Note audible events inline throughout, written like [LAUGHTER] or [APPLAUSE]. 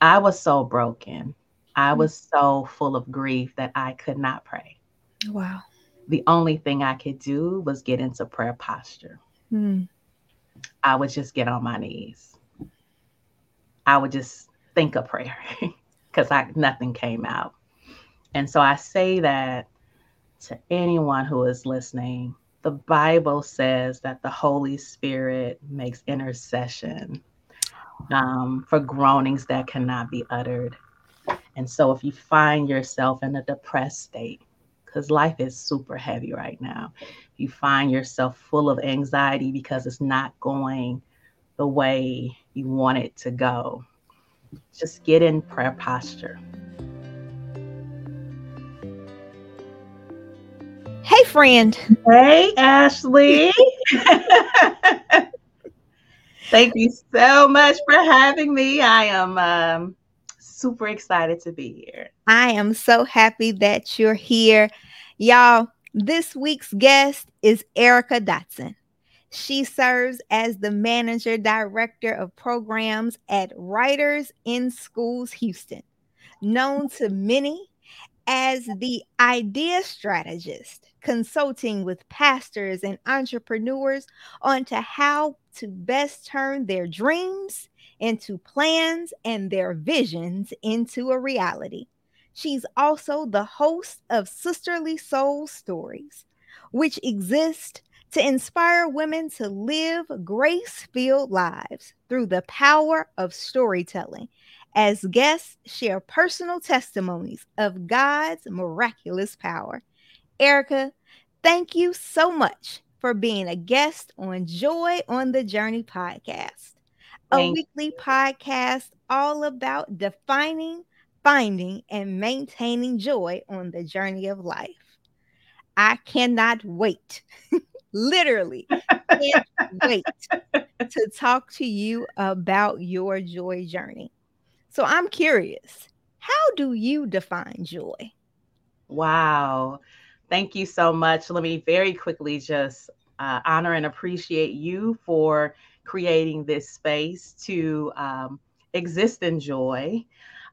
I was so broken. I was so full of grief that I could not pray. Wow. The only thing I could do was get into prayer posture. Hmm. I would just get on my knees. I would just think of prayer [LAUGHS] because I nothing came out. And so I say that to anyone who is listening. The Bible says that the Holy Spirit makes intercession um, for groanings that cannot be uttered. And so if you find yourself in a depressed state, because life is super heavy right now, you find yourself full of anxiety because it's not going the way you want it to go, just get in prayer posture. Hey, friend. Hey, Ashley. [LAUGHS] Thank you so much for having me. I am um, super excited to be here. I am so happy that you're here. Y'all, this week's guest is Errica Dotson. She serves as the manager director of programs at Writers in Schools Houston, known to many as the idea strategist, consulting with pastors and entrepreneurs on to how to best turn their dreams into plans and their visions into a reality. She's also the host of Sisterly Soul Stories, which exist to inspire women to live grace filled lives through the power of storytelling. As guests share personal testimonies of God's miraculous power. Errica, thank you so much for being a guest on Joy on the Journey podcast, a weekly podcast all about defining, finding, and maintaining joy on the journey of life. I cannot wait, [LAUGHS] literally, can't [LAUGHS] wait to talk to you about your joy journey. So I'm curious, how do you define joy? Wow. Thank you so much. Let me very quickly just uh, honor and appreciate you for creating this space to um, exist in joy.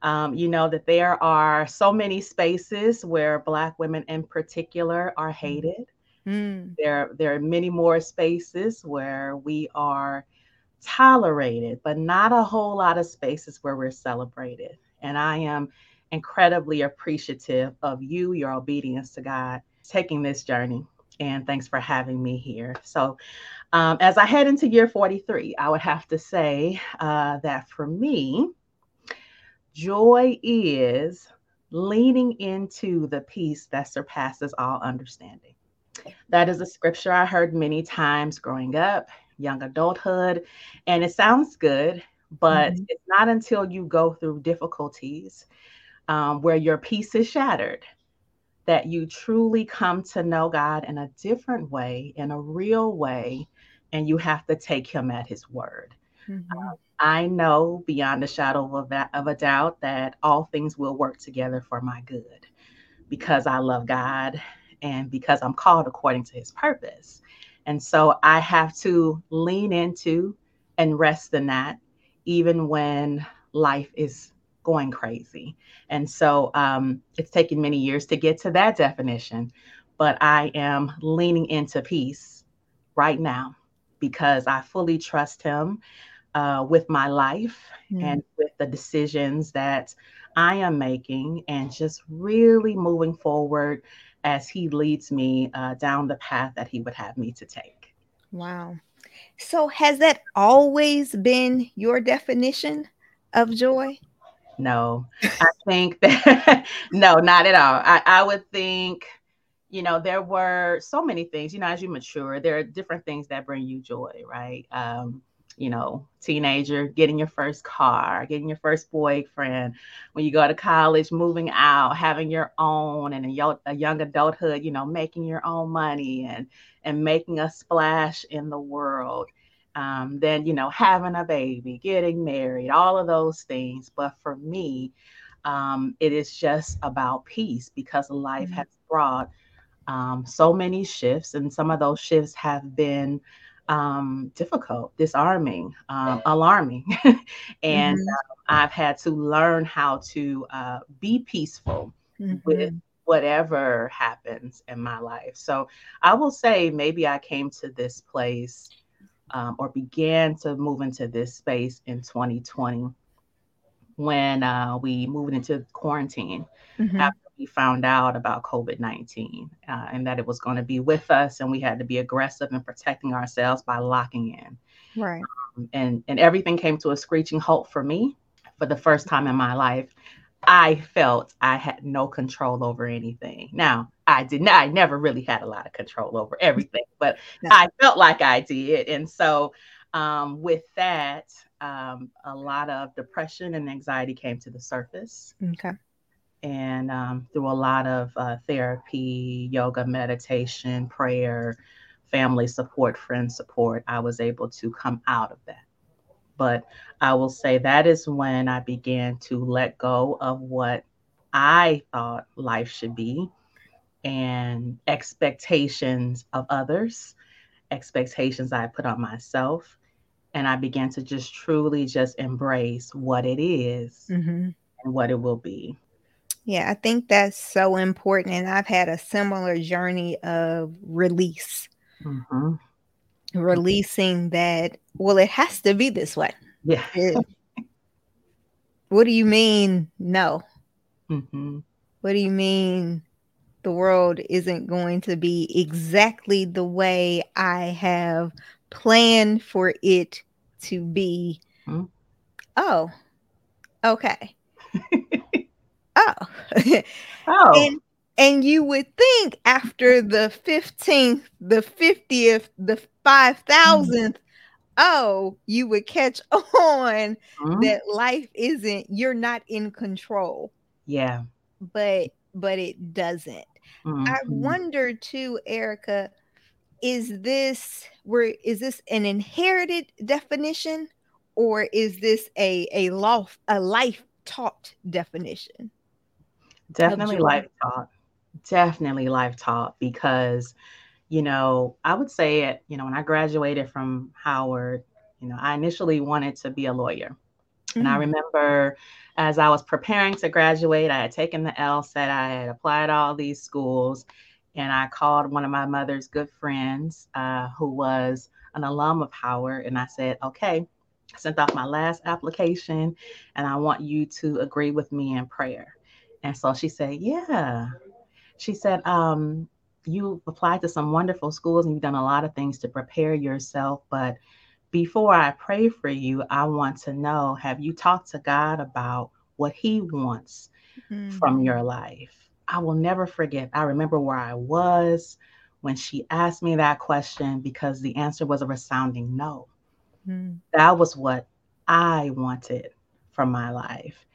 Um, you know that there are so many spaces where Black women in particular are hated. Mm, There, there are many more spaces where we are tolerated, but not a whole lot of spaces where we're celebrated. And I am incredibly appreciative of you, your obedience to God, taking this journey. And thanks for having me here. So, um, as I head into year 43, I would have to say uh, that for me, joy is leaning into the peace that surpasses all understanding. That is a scripture I heard many times growing up, young adulthood, and it sounds good, but mhm, it's not until you go through difficulties um, where your peace is shattered that you truly come to know God in a different way, in a real way, and you have to take Him at His word. mhm. I know beyond a shadow of a, of a doubt that all things will work together for my good because I love God and because I'm called according to his purpose. And so I have to lean into and rest in that, even when life is going crazy. And so um, it's taken many years to get to that definition, but I am leaning into peace right now because I fully trust him uh, with my life Mm. and with the decisions that I am making, and just really moving forward as He leads me uh, down the path that He would have me to take. Wow. So has that always been your definition of joy? No, I think [LAUGHS] that, no, not at all. I, I would think, you know, there were so many things, you know, as you mature, there are different things that bring you joy, right? Um, you know, teenager, getting your first car, getting your first boyfriend, when you go to college, moving out, having your own, and a young, a young adulthood, you know, making your own money and and making a splash in the world. Um, then, you know, having a baby, getting married, all of those things. But for me, um, it is just about peace because life Mm, has brought um, so many shifts, and some of those shifts have been um, difficult, disarming, um, alarming. [LAUGHS] and Mhm. uh, I've had to learn how to uh, be peaceful with Mhm. whatever happens in my life. So I will say maybe I came to this place um, or began to move into this space in 2020 when uh, we moved into quarantine Mhm. after we found out about COVID 19 uh, and that it was going to be with us, and we had to be aggressive in protecting ourselves by locking in. Right. And, and everything came to a screeching halt for me for the first time in my life. I felt I had no control over anything. Now, I did not, I never really had a lot of control over everything, [LAUGHS] but No. I felt like I did. And so, um, with that, um, a lot of depression and anxiety came to the surface Okay. And um, through a lot of uh, therapy, yoga, meditation, prayer, family support, friend support, I was able to come out of that. But I will say that is when I began to let go of what I thought life should be and expectations of others, expectations I put on myself. And I began to just truly just embrace what it is hmm and what it will be. Yeah, I think that's so important. And I've had a similar journey of release, Mhm. releasing that, well, it has to be this way. Yeah. It- [LAUGHS] what do you mean, no? hmm What do you mean the world isn't going to be exactly the way I have planned for it to be? Hmm. Oh, okay. [LAUGHS] oh. [LAUGHS] Oh, and and you would think after the 15th, the 50th, the 5000th, oh, you would catch [LAUGHS] on mhm. that life isn't you're not in control. yeah. But but it doesn't. I Mhm. wonder too, Errica, is this where is this an inherited definition or is this a a life a life taught definition? Definitely life taught. Definitely life taught because, you know, I would say it, you know, when I graduated from Howard, you know, I initially wanted to be a lawyer. And I Mm, remember as I was preparing to graduate, I had taken the LSAT, I had applied to all these schools, and I called one of my mother's good friends uh, who was an alum of Howard, and I said, okay, I sent off my last application, and I want you to agree with me in prayer. And so she said, yeah. She said, um, you applied to some wonderful schools and you've done a lot of things to prepare yourself, but before I pray for you, I want to know have you talked to God about what He wants mm, from your life? I will never forget. I remember where I was when she asked me that question because the answer was a resounding no. mm, That was what I wanted from my life.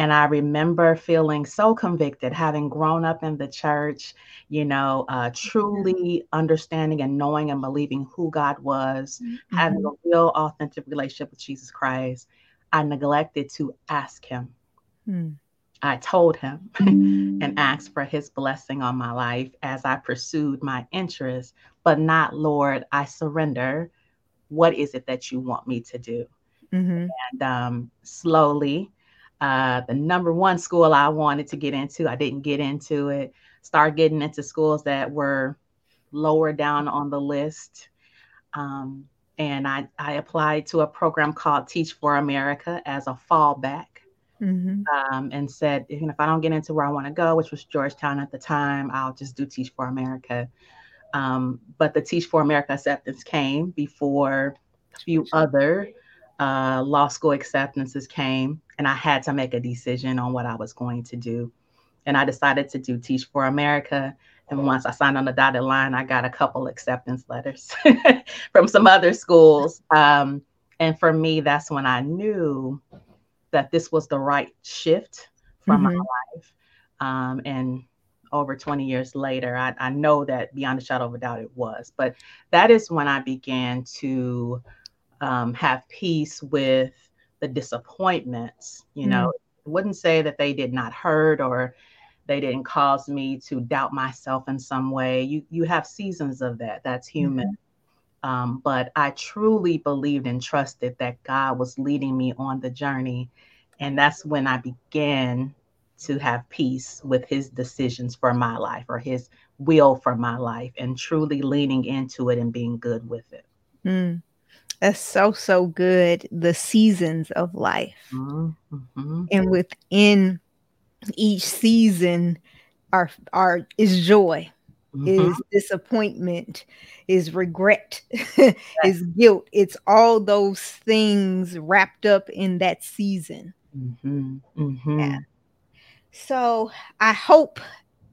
And I remember feeling so convicted, having grown up in the church, you know, uh, truly understanding and knowing and believing who God was, having mhm, a real authentic relationship with Jesus Christ. I neglected to ask him. mm, I told him [LAUGHS] and asked for his blessing on my life as I pursued my interests, but not, Lord, I surrender. What is it that you want me to do? mhm, And um, slowly, uh, the number one school I wanted to get into, I didn't get into it. Start getting into schools that were lower down on the list. Um, and I, I applied to a program called Teach for America as a fallback mhm, um, and said, even if I don't get into where I want to go, which was Georgetown at the time, I'll just do Teach for America. Um, but the Teach for America acceptance came before a few other uh, law school acceptances came, and I had to make a decision on what I was going to do. And I decided to do Teach for America. And once I signed on the dotted line, I got a couple acceptance letters [LAUGHS] from some other schools. Um, and for me, that's when I knew that this was the right shift for my mhm, life. Um, and over 20 years later, I, I know that beyond a shadow of a doubt it was. But that is when I began to um, have peace with the disappointments. You know, I wouldn't say that they did not hurt or they didn't cause me to doubt myself in some way. You you have seasons of that. That's human. Um, but I truly believed and trusted that God was leading me on the journey. And that's when I began to have peace with his decisions for my life or his will for my life and truly leaning into it and being good with it. Mm. That's so, so good. The seasons of life. Mm-hmm. And within each season are are is joy, Mhm. is disappointment, is regret, [LAUGHS] is guilt. It's all those things wrapped up in that season. Mhm. Mhm. Yeah. So I hope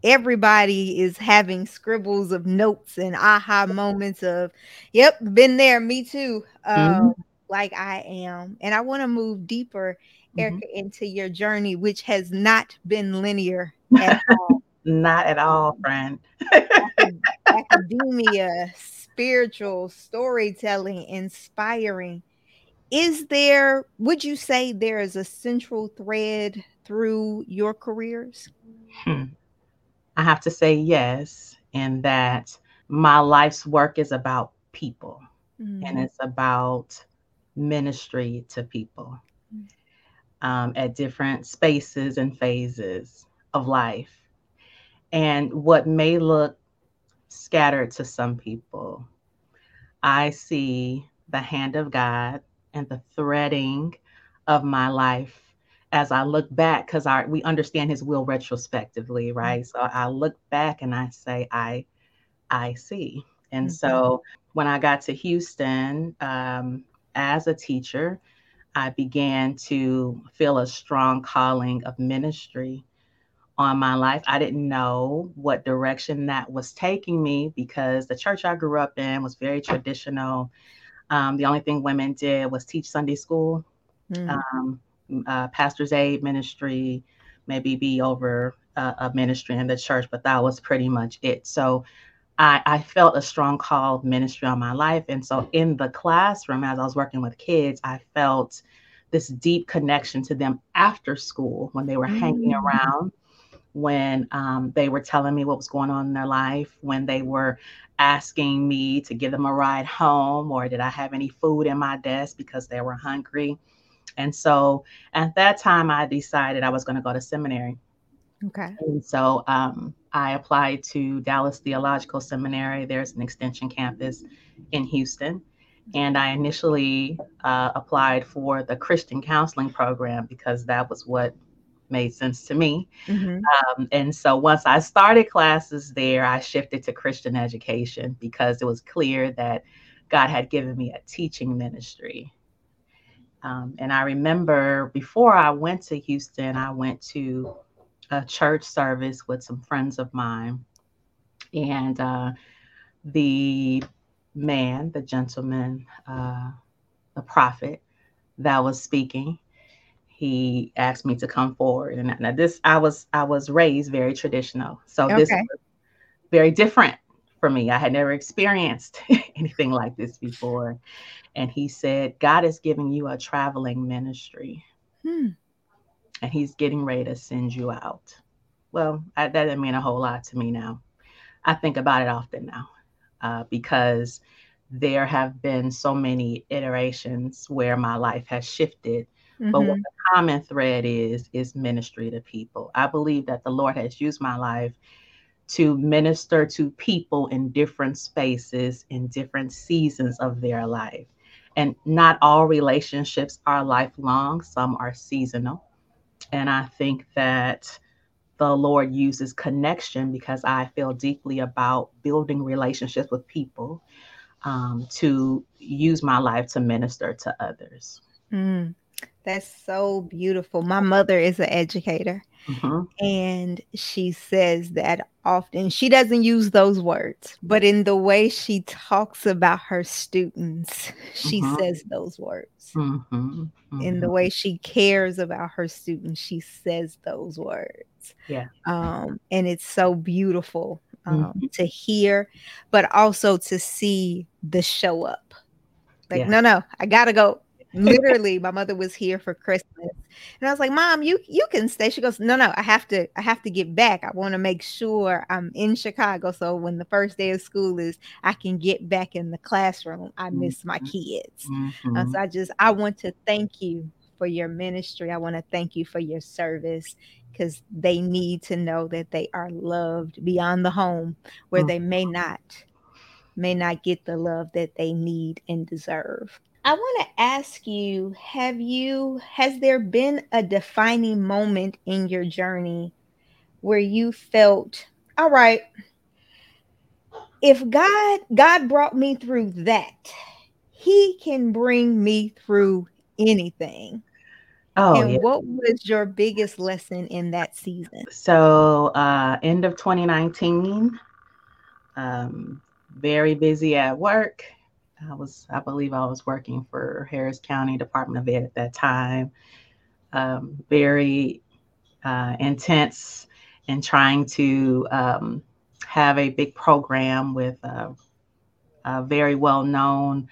everybody is having scribbles of notes and aha moments of, yep, been there, me too. Um, like I am. And I want to move deeper. Errica, into your journey, which has not been linear at [LAUGHS] all. Not at all, friend. [LAUGHS] Academia, spiritual, storytelling, inspiring. Is there, would you say there is a central thread through your careers? Hmm. I have to say yes, and that my life's work is about people and Mhm. it's about ministry to people um, at different spaces and phases of life. And what may look scattered to some people, I see the hand of God and the threading of my life as I look back, because our we understand his will retrospectively, right? So I look back and I say, I I see. And Mhm. so when I got to Houston um, as a teacher, I began to feel a strong calling of ministry on my life. I didn't know what direction that was taking me because the church I grew up in was very traditional. Um, the only thing women did was teach Sunday school, Mm. um, uh, pastor's aid ministry, maybe be over a, a ministry in the church, but that was pretty much it. So I, I felt a strong call of ministry on my life. And so in the classroom, as I was working with kids, I felt this deep connection to them after school when they were hanging Mm. around, when um, they were telling me what was going on in their life, when they were asking me to give them a ride home, or did I have any food in my desk because they were hungry. And so at that time, I decided I was going to go to seminary. Okay. And so um, I applied to Dallas Theological Seminary. There's an extension campus in Houston. And I initially uh, applied for the Christian counseling program because that was what made sense to me. Mhm. Um, and so once I started classes there, I shifted to Christian education because it was clear that God had given me a teaching ministry. Um, and I remember before I went to Houston, I went to a church service with some friends of mine. And uh, the man, the gentleman, uh, the prophet that was speaking, he asked me to come forward. And now this, I was, I was raised very traditional. So this Okay. was very different for me. I had never experienced [LAUGHS] anything like this before. And he said, God is giving you a traveling ministry Hmm. and he's getting ready to send you out. Well, I, that didn't mean a whole lot to me now. I think about it often now uh, because there have been so many iterations where my life has shifted. But what Mhm. the common thread is, is ministry to people. I believe that the Lord has used my life to minister to people in different spaces, in different seasons of their life. And not all relationships are lifelong, some are seasonal. And I think that the Lord uses connection because I feel deeply about building relationships with people um, to use my life to minister to others. Mm. That's so beautiful. My mother is an educator Mhm. and she says that often. She doesn't use those words, but in the way she talks about her students, she Mhm. says those words. Mhm. In the Mhm. way she cares about her students, she says those words. Yeah. Um, and it's so beautiful um, Mhm. to hear, but also to see the show up. Like, Yeah. no, no, I gotta go. Literally, my mother was here for Christmas, and I was like, "Mom, you you can stay." She goes, "No, no, I have to. I have to get back. I want to make sure I'm in Chicago, so when the first day of school is, I can get back in the classroom. I miss my Mm-hmm. kids." Mhm. Uh, so I just I want to thank you for your ministry. I want to thank you for your service because they need to know that they are loved beyond the home where Mm. they may not may not get the love that they need and deserve. I want to ask you, have you has there been a defining moment in your journey where you felt, all right, if God God brought me through that, he can bring me through anything. Oh, and yeah. what was your biggest lesson in that season? So, uh, end of 2019, um, very busy at work. I was, I believe I was working for Harris County Department of Ed at that time. Um, very uh, intense in trying to um, have a big program with a, a very well known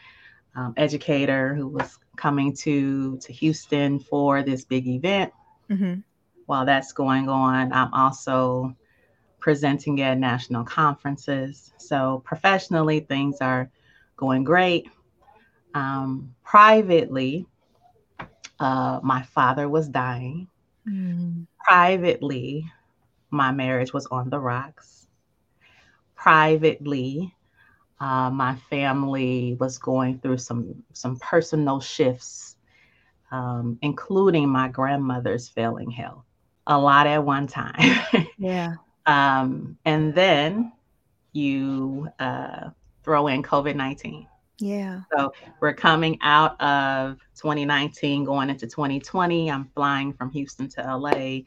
um, educator who was coming to, to Houston for this big event. Mhm. While that's going on, I'm also presenting at national conferences. So professionally, things are going great. Um, privately, uh, my father was dying. Mm. Privately, my marriage was on the rocks. Privately, uh, my family was going through some some personal shifts, um, including my grandmother's failing health. A lot at one time. [LAUGHS] Yeah. um, and then you uh, throw in COVID 19. Yeah. So we're coming out of 2019, going into 2020. I'm flying from Houston to LA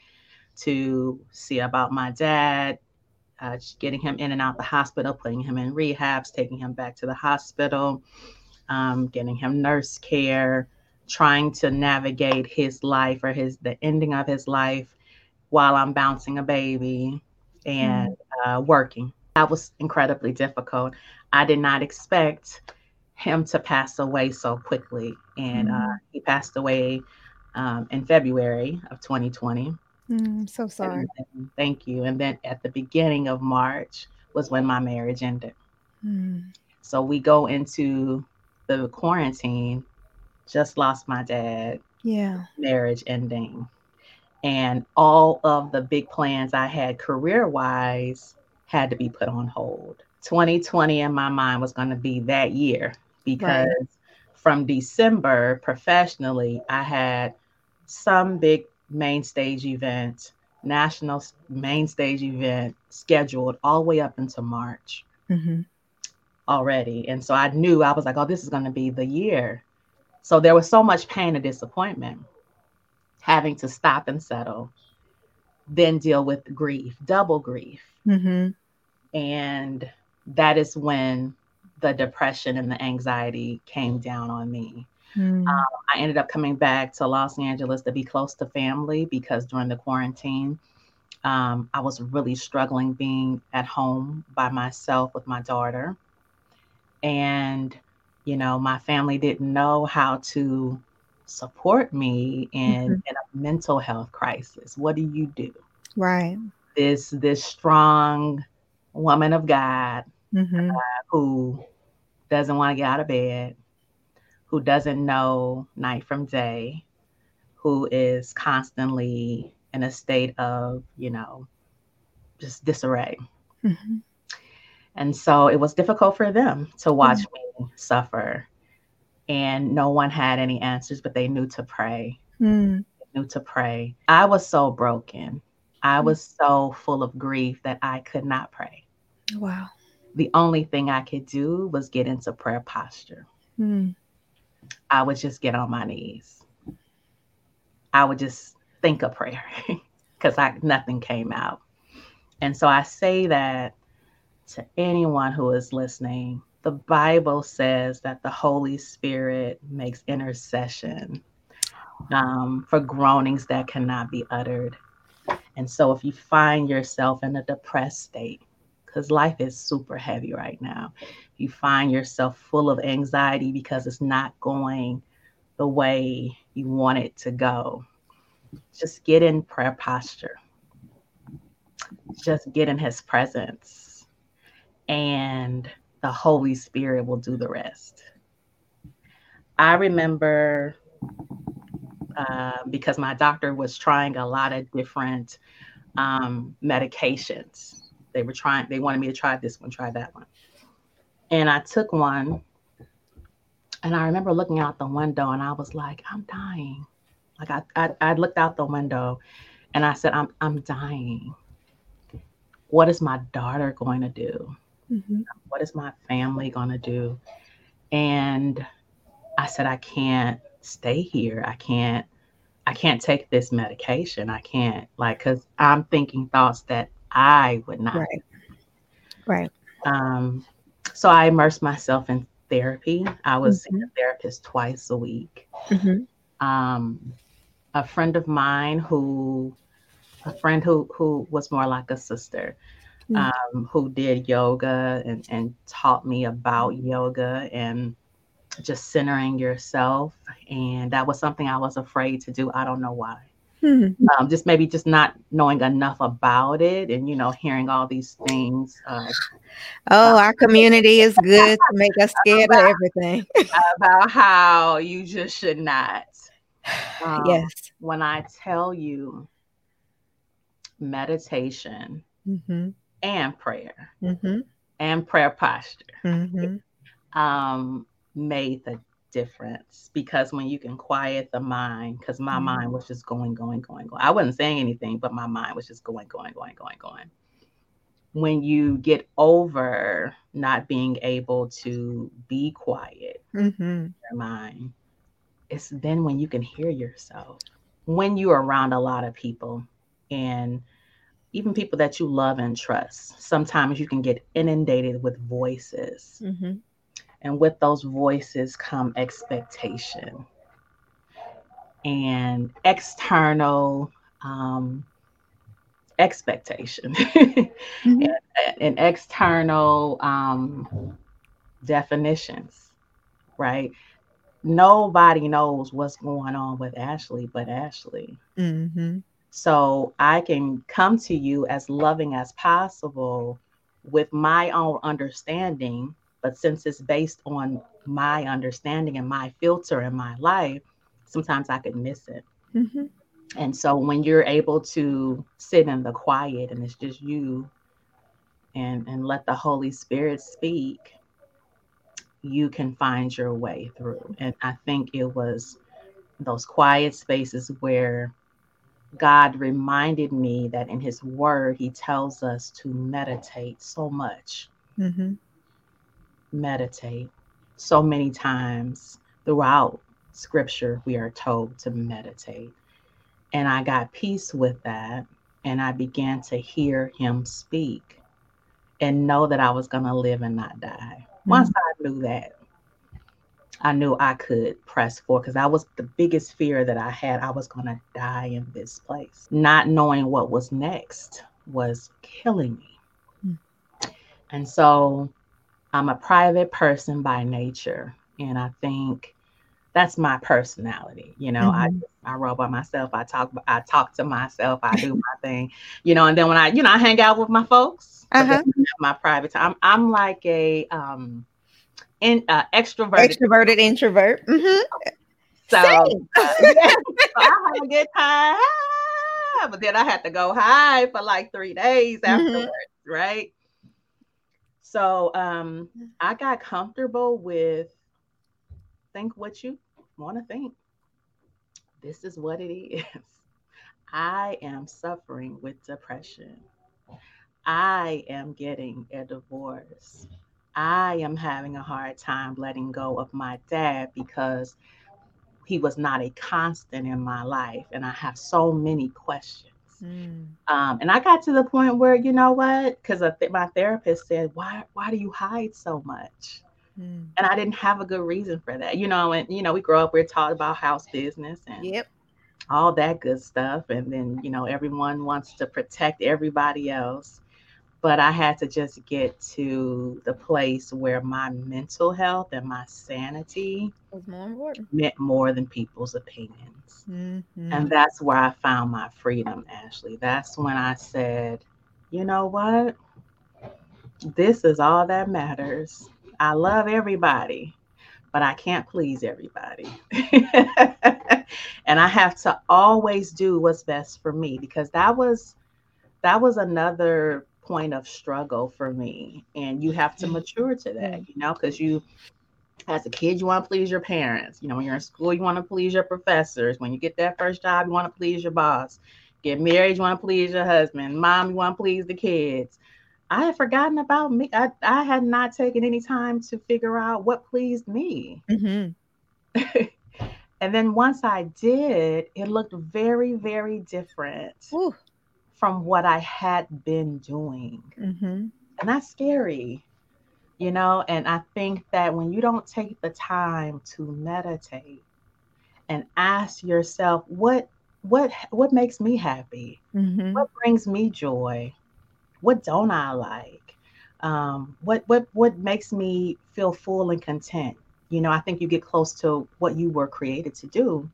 to see about my dad, uh, getting him in and out the hospital, putting him in rehabs, taking him back to the hospital, um, getting him nurse care, trying to navigate his life or his the ending of his life while I'm bouncing a baby and uh, working. That was incredibly difficult. I did not expect him to pass away so quickly, and uh, Mhm. he passed away um, in February of 2020. Mm, so sorry. Then- thank you. And then at the beginning of March was when my marriage ended. Mm. So we go into the quarantine, just lost my dad, Yeah. marriage ending. And all of the big plans I had career wise had to be put on hold. 2020 in my mind was going to be that year because from December professionally, I had some big main stage event, national main stage event scheduled all the way up into March hmm already. And so I knew I was like, oh, this is going to be the year. So there was so much pain and disappointment having to stop and settle, then deal with grief, double grief. Hmm And that is when the depression and the anxiety came down on me. Mm. I ended up coming back to Los Angeles to be close to family because during the quarantine, um, I was really struggling being at home by myself with my daughter. And, you know, my family didn't know how to support me in, Mhm. in a mental health crisis. What do you do? Right. This this strong woman of God hmm who doesn't want to get out of bed, who doesn't know night from day, who is constantly in a state of, you know, just disarray. hmm And so it was difficult for them to watch me suffer. And no one had any answers, but they knew to pray, Mm. knew to pray. I was so broken. I was so full of grief that I could not pray. Wow. The only thing I could do was get into prayer posture. Mm. I would just get on my knees. I would just think a prayer [LAUGHS] because I nothing came out. And so I say that to anyone who is listening. The Bible says that the Holy Spirit makes intercession um, for groanings that cannot be uttered. And so if you find yourself in a depressed state, because life is super heavy right now, you find yourself full of anxiety because it's not going the way you want it to go, just get in prayer posture. Just get in his presence, and the Holy Spirit will do the rest. I remember uh, because my doctor was trying a lot of different um, medications. They were trying, they wanted me to try this one, try that one. And I took one. And I remember looking out the window and I was like, I'm dying. Like I, I, I looked out the window and I said, I'm, I'm dying. What is my daughter going to do? Mm-hmm. What is my family going to do? And I said, I can't stay here. I can't, I can't take this medication. I can't like, cause I'm thinking thoughts that I would not. Right. Right. Um, so I immersed myself in therapy. I was mm-hmm. seeing a therapist twice a week. Mm-hmm. Um, a friend of mine who, a friend who who was more like a sister, mm-hmm. um, who did yoga and and taught me about yoga and just centering yourself. And that was something I was afraid to do. I don't know why. Mm-hmm. Um, just maybe just not knowing enough about it and you know hearing all these things uh, oh our community is good to make us scared about, of everything [LAUGHS] about how you just should not um, yes when i tell you meditation mm-hmm. and prayer mm-hmm. and prayer posture mm-hmm. um, made the difference because when you can quiet the mind, because my mm-hmm. mind was just going, going, going, going. I wasn't saying anything, but my mind was just going, going, going, going, going. When you get over not being able to be quiet, mm-hmm. your mind, it's then when you can hear yourself. When you're around a lot of people and even people that you love and trust, sometimes you can get inundated with voices. Mm-hmm and with those voices come expectation and external um, expectation [LAUGHS] mm-hmm. and, and, external um, definitions, right? Nobody knows what's going on with Ashley but Ashley. Mm-hmm. So I can come to you as loving as possible with my own understanding but since it's based on my understanding and my filter in my life, sometimes I could miss it. Mm-hmm. And so when you're able to sit in the quiet and it's just you and and let the Holy Spirit speak, you can find your way through. And I think it was those quiet spaces where God reminded me that in His Word, He tells us to meditate so much. Mm-hmm meditate. So many times throughout scripture, we are told to meditate. And I got peace with that. And I began to hear him speak and know that I was going to live and not die. Mm-hmm. Once I knew that, I knew I could press forward because that was the biggest fear that I had. I was going to die in this place. Not knowing what was next was killing me. Mm-hmm. And so I'm a private person by nature. And I think that's my personality. You know, mm-hmm. I I roll by myself. I talk I talk to myself. I do my thing. You know, and then when I you know I hang out with my folks. Uh-huh. My private time. I'm I'm like a um in uh, extroverted extroverted introvert. Mm-hmm. So, uh, [LAUGHS] yeah, so I have a good time, but then I had to go high for like three days mm-hmm. afterwards, mm-hmm. right? So um. I got comfortable with think what you want to think. This is what it is. I am suffering with depression. I am getting a divorce. I am having a hard time letting go of my dad because he was not a constant in my life. And I have so many questions. Mm. Um, and I got to the point where, you know what? Because th- my therapist said, "Why, why do you hide so much?" Mm. And I didn't have a good reason for that, you know. And you know, we grow up, we're taught about house business and yep. all that good stuff, and then you know, everyone wants to protect everybody else. But I had to just get to the place where my mental health and my sanity was more important. meant more than people's opinions. Mm-hmm. And that's where I found my freedom, Ashley. That's when I said, you know what? This is all that matters. I love everybody, but I can't please everybody. [LAUGHS] and I have to always do what's best for me because that was that was another point of struggle for me. And you have to mature to that, you know, because you as a kid, you want to please your parents. You know, when you're in school, you want to please your professors. When you get that first job, you want to please your boss. Get married, you want to please your husband. Mom, you want to please the kids. I had forgotten about me. I, I had not taken any time to figure out what pleased me. Mm-hmm. [LAUGHS] and then once I did, it looked very, very different Ooh. From what I had been doing. Mm-hmm. And that's scary, you know. And I think that when you don't take the time to meditate and ask yourself, what what what makes me happy? Mm-hmm. What brings me joy? What don't I like? Um, what what what makes me feel full and content? You know, I think you get close to what you were created to do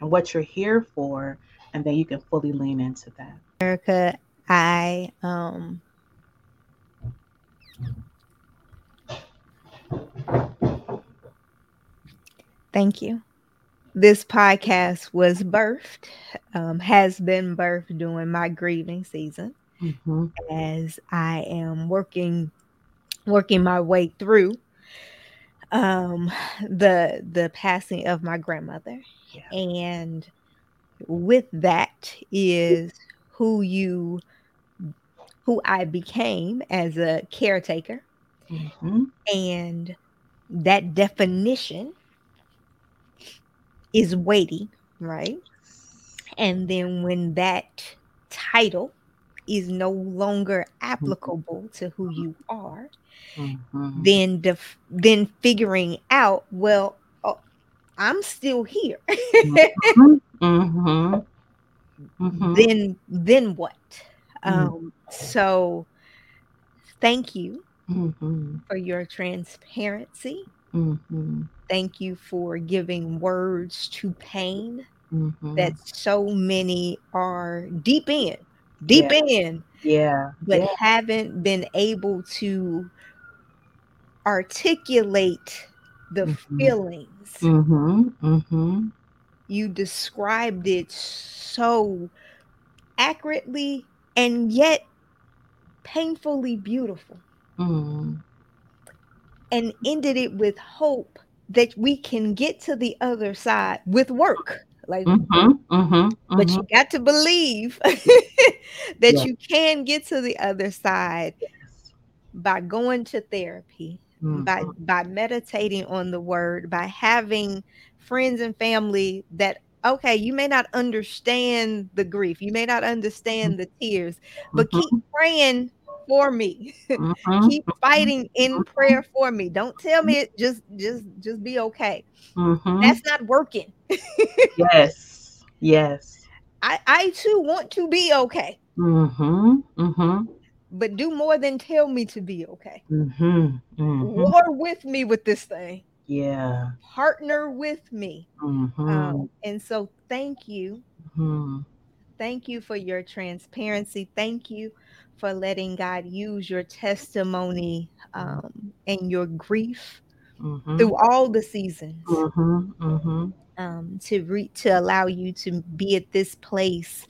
and what you're here for, and then you can fully lean into that. Errica, I um thank you. This podcast was birthed, um, has been birthed during my grieving season Mhm. as I am working working my way through um the the passing of my grandmother Yeah. and with that is who you who I became as a caretaker. Mhm. and that definition is weighty right? And then when that title is no longer applicable to who you are Mhm. then def- then figuring out well oh, i'm still here [LAUGHS] Mhm. Mhm. Mhm. then then what Mm. um so thank you Mhm. for your transparency Mhm. thank you for giving words to pain Mhm. that so many are deep in deep Yeah. in yeah. but yeah. haven't been able to articulate the Mhm. feelings Mhm. Mhm. You described it so accurately and yet painfully beautiful Mhm. and ended it with hope that we can get to the other side with work like Mhm. Mhm. but Mhm. you got to believe [LAUGHS] that Yeah. you can get to the other side by going to therapy by Mhm. by meditating on the word by having friends and family that okay you may not understand the grief you may not understand the tears but keep praying for me [LAUGHS] Mhm. keep fighting in prayer for me don't tell me it just just just be okay that's not working [LAUGHS] Yes. Yes. i i too want to be okay Mhm. Mhm. but do more than tell me to be okay Mhm. Mhm. war with me with this thing Yeah. partner with me Mhm. um, and so thank you Mhm. thank you for your transparency thank you for letting god use your testimony um, and your grief Mhm. through all the seasons Mhm. Mhm. um, to re- to allow you to be at this place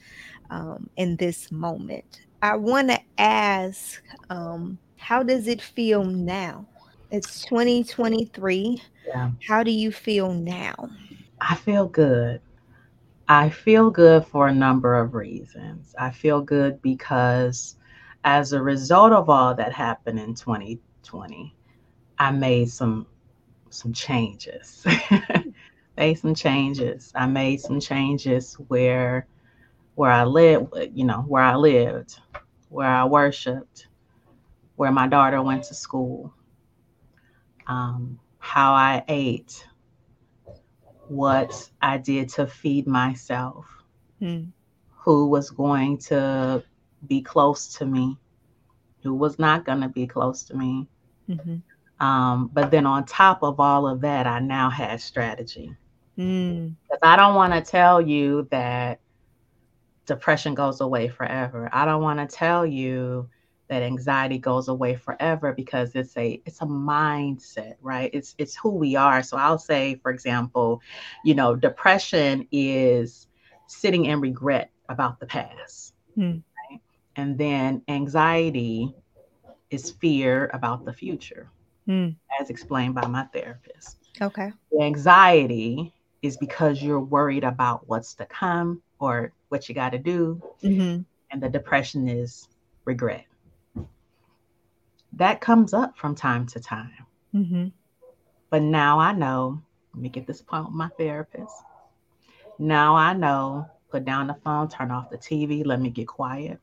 um, in this moment. I want to ask, um, how does it feel now? It's 2023. Yeah. How do you feel now? I feel good. I feel good for a number of reasons. I feel good because as a result of all that happened in 2020, I made some some changes. [LAUGHS] made some changes. I made some changes where where I lived, you know, where I lived, where I worshiped, where my daughter went to school, um, how I ate, what I did to feed myself, Hmm. who was going to be close to me, who was not going to be close to me. Mhm. Um, but then on top of all of that, I now had strategy. Mm. Because I don't want to tell you that depression goes away forever. I don't want to tell you that anxiety goes away forever because it's a it's a mindset, right? It's it's who we are. So I'll say, for example, you know, depression is sitting in regret about the past. Hmm. Right? And then anxiety is fear about the future, Hmm. as explained by my therapist. Okay. The anxiety is because you're worried about what's to come or what you got to do. hmm And the depression is regret. That comes up from time to time. hmm But now I know, let me get this point with my therapist. Now I know, put down the phone, turn off the TV, let me get quiet.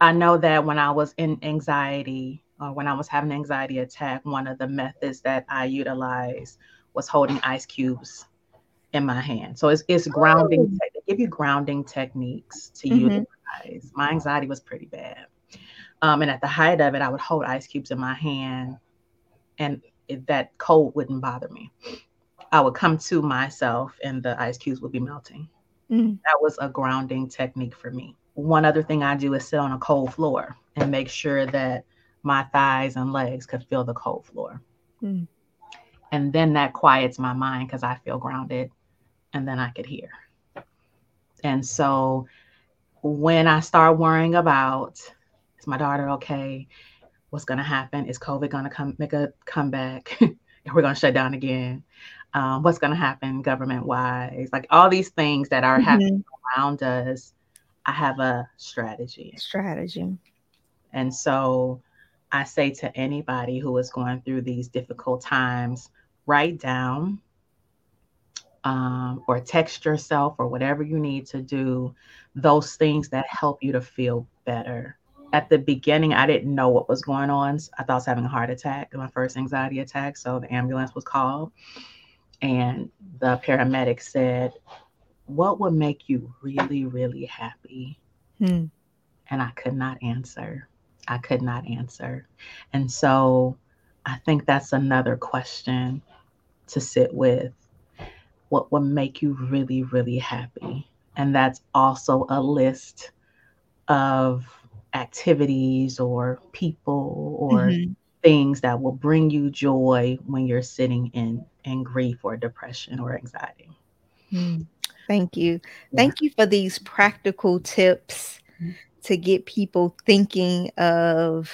I know that when I was in anxiety or when I was having an anxiety attack, one of the methods that I utilized was holding ice cubes in my hand. So it's, it's grounding, Oh. they give you grounding techniques to Mhm. utilize. My anxiety was pretty bad. Um, and at the height of it, I would hold ice cubes in my hand and it, that cold wouldn't bother me. I would come to myself and the ice cubes would be melting. Mm. That was a grounding technique for me. One other thing I do is sit on a cold floor and make sure that my thighs and legs could feel the cold floor. Mm. And then that quiets my mind because I feel grounded and then I could hear. And so when I start worrying about my daughter okay? What's gonna happen? Is COVID gonna come make a comeback? [LAUGHS] we're gonna shut down again. Um, what's gonna happen government wise? Like all these things that are happening Mhm. around us, I have a strategy. Strategy. And so I say to anybody who is going through these difficult times, write down um, or text yourself or whatever you need to do those things that help you to feel better. At the beginning, I didn't know what was going on. I thought I was having a heart attack, my first anxiety attack. So the ambulance was called, and the paramedic said, What would make you really, really happy? Hmm. and I could not answer. I could not answer. And so I think that's another question to sit with. What would make you really, really happy? And that's also a list of activities or people or Mhm. things that will bring you joy when you're sitting in, in grief or depression or anxiety. Mm. Thank you. Yeah. Thank you for these practical tips Mhm. to get people thinking of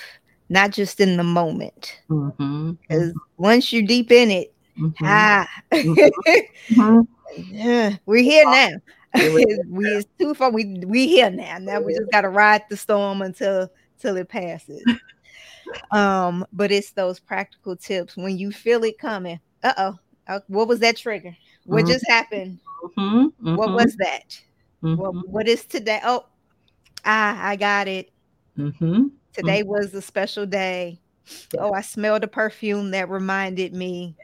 not just in the moment. Mhm, Because once you're deep in it, mhm, ah, mhm. [LAUGHS] yeah, we're here now. Here [LAUGHS] we it's too far. We we here now. Now we just gotta ride the storm until till it passes. um, but it's those practical tips when you feel it coming. Uh, what was that trigger? What Mhm. just happened? Mhm, What mhm, was that? What, mhm, what is today? Oh, ah, I got it. mhm. Today was a special day. Oh, I smelled a perfume that reminded me.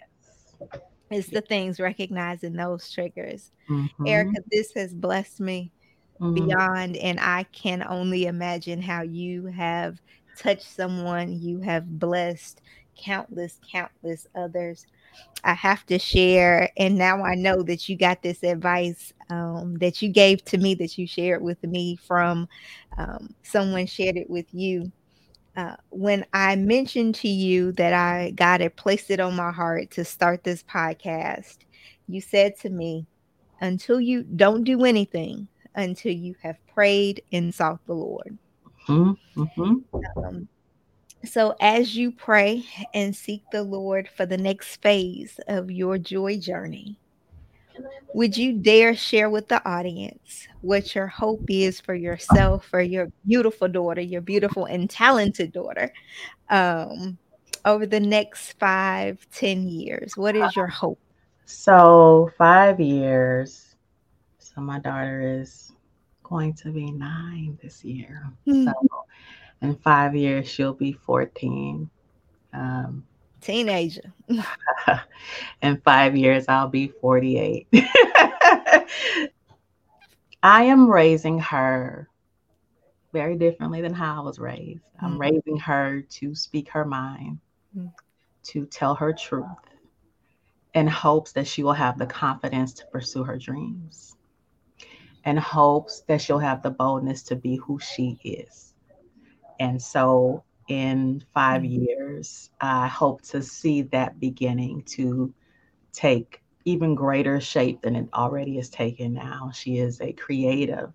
It's the things recognizing those triggers. Mhm, Errica, this has blessed me mhm. beyond, and I can only imagine how you have touched someone, you have blessed countless, countless others. I have to share, and now I know that you got this advice um, that you gave to me, that you shared with me from um, someone shared it with you. Uh, when I mentioned to you that I God had placed it on my heart to start this podcast, you said to me, until you don't do anything until you have prayed and sought the Lord. Mhm, mhm. Um, so, as you pray and seek the Lord for the next phase of your joy journey, would you dare share with the audience what your hope is for yourself, for your beautiful daughter, your beautiful and talented daughter, um, over the next five, ten years? What is your hope? So five years. So my daughter is going to be nine this year. Hmm. So in five years she'll be 14. Um, Teenager. [LAUGHS] in five years I'll be 48. [LAUGHS] I am raising her very differently than how I was raised. I'm mm-hmm. raising her to speak her mind, mm-hmm. to tell her truth, in hopes that she will have the confidence to pursue her dreams, and hopes that she'll have the boldness to be who she is. And so, in 5 mm-hmm. years, I hope to see that beginning to take even greater shape than it already is taken now. She is a creative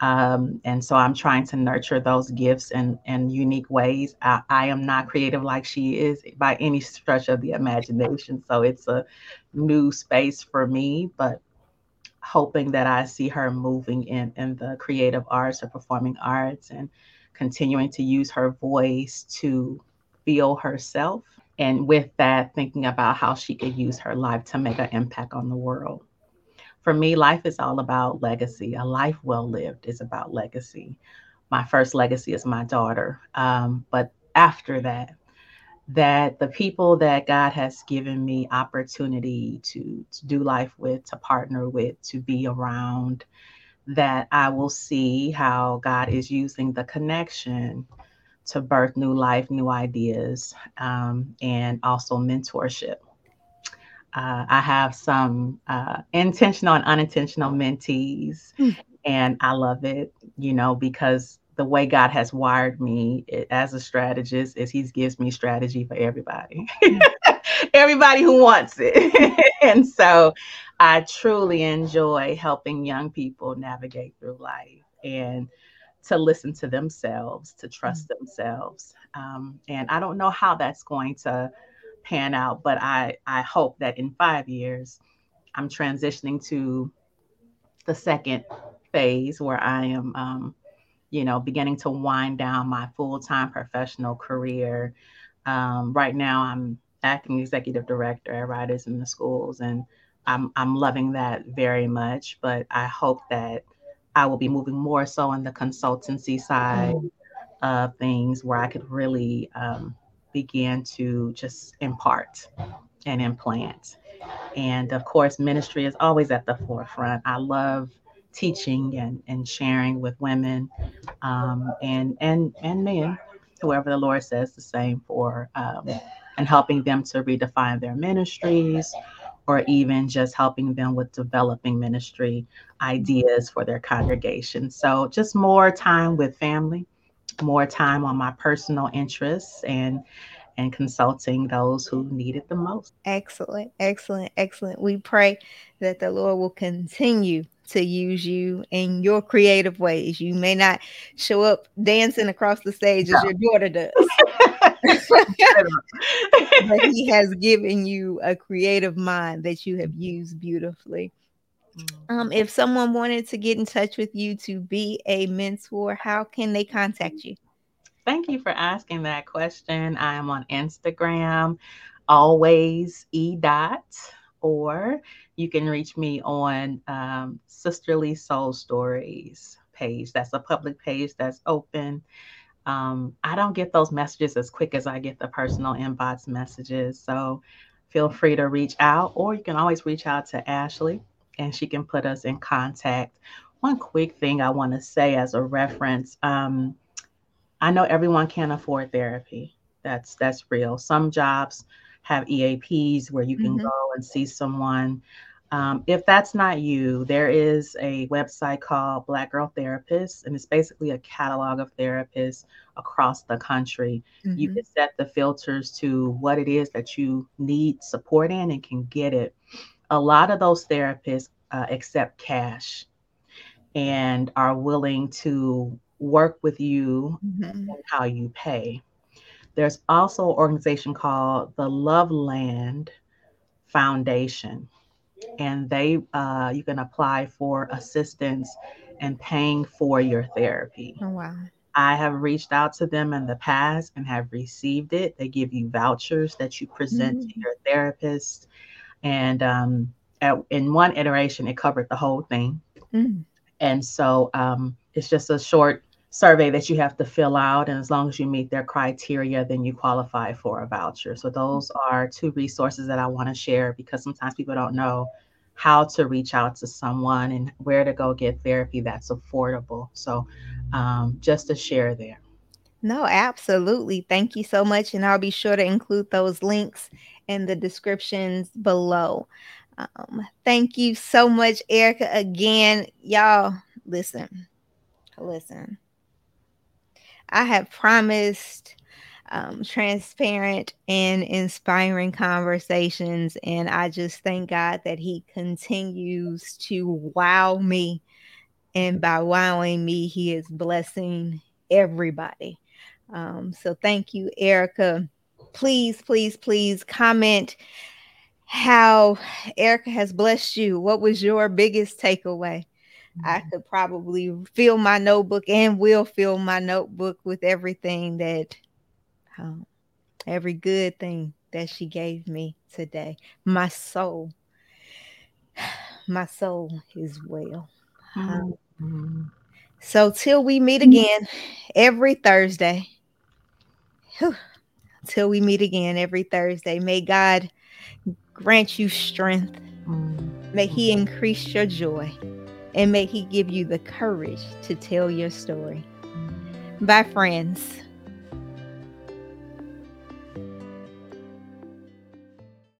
um, and so I'm trying to nurture those gifts in, in unique ways. I, I, am not creative like she is by any stretch of the imagination. So it's a new space for me, but hoping that I see her moving in, in the creative arts or performing arts and continuing to use her voice to feel herself. And with that, thinking about how she could use her life to make an impact on the world for me, life is all about legacy. A life well lived is about legacy. My first legacy is my daughter. Um, but after that, that the people that God has given me opportunity to, to do life with, to partner with, to be around, that I will see how God is using the connection to birth new life, new ideas, um, and also mentorship. Uh, I have some uh, intentional and unintentional mentees, mm. and I love it, you know, because the way God has wired me as a strategist is He gives me strategy for everybody, mm. Everybody who wants it. [LAUGHS] and so I truly enjoy helping young people navigate through life and to listen to themselves, to trust mm. themselves. Um, and I don't know how that's going to pan out, but I I hope that in five years, I'm transitioning to the second phase where I am, um, you know, beginning to wind down my full time professional career. Um, right now, I'm acting executive director at Writers in the Schools, and I'm I'm loving that very much. But I hope that I will be moving more so on the consultancy side mm. of things, where I could really um, began to just impart and implant. And of course, ministry is always at the forefront. I love teaching and, and sharing with women um, and, and, and men, whoever the Lord says the same for, um, and helping them to redefine their ministries or even just helping them with developing ministry ideas for their congregation. So, just more time with family more time on my personal interests and and consulting those who need it the most. Excellent, excellent, excellent. We pray that the Lord will continue to use you in your creative ways. You may not show up dancing across the stage as your daughter does. [LAUGHS] but he [LAUGHS] has given you a creative mind that you have used beautifully. Um, if someone wanted to get in touch with you to be a mentor, how can they contact you? Thank you for asking that question. I am on Instagram, always e dot, or you can reach me on um, Sisterly Soul Stories page. That's a public page that's open. Um, I don't get those messages as quick as I get the personal inbox messages. So feel free to reach out, or you can always reach out to Ashley and she can put us in contact. One quick thing I want to say as a reference um, I know everyone can't afford therapy. That's that's real. Some jobs have EAPs where you can mm-hmm. go and see someone. Um, if that's not you, there is a website called Black Girl Therapists, and it's basically a catalog of therapists across the country. Mm-hmm. You can set the filters to what it is that you need support in and can get it a lot of those therapists uh, accept cash and are willing to work with you mm-hmm. and how you pay. There's also an organization called the Loveland Foundation, and they uh, you can apply for assistance and paying for your therapy. Oh, wow. I have reached out to them in the past and have received it. They give you vouchers that you present mm-hmm. to your therapist and um, at, in one iteration, it covered the whole thing. Mm. And so um, it's just a short survey that you have to fill out. And as long as you meet their criteria, then you qualify for a voucher. So those are two resources that I want to share because sometimes people don't know how to reach out to someone and where to go get therapy that's affordable. So, um, just to share there. No, absolutely. Thank you so much. And I'll be sure to include those links in the descriptions below. Um, thank you so much, Errica. Again, y'all, listen, listen. I have promised um, transparent and inspiring conversations, and I just thank God that He continues to wow me. And by wowing me, He is blessing everybody. Um, so thank you, Errica. Please, please, please comment how Errica has blessed you. What was your biggest takeaway? I mm-hmm. could probably fill my notebook and will fill my notebook with everything that, um, every good thing that she gave me today. My soul, [SIGHS] my soul is well. Mm-hmm. so till we meet again every Thursday, whew, till we meet again every Thursday, may God grant you strength. May He increase your joy. And may He give you the courage to tell your story. Bye, friends.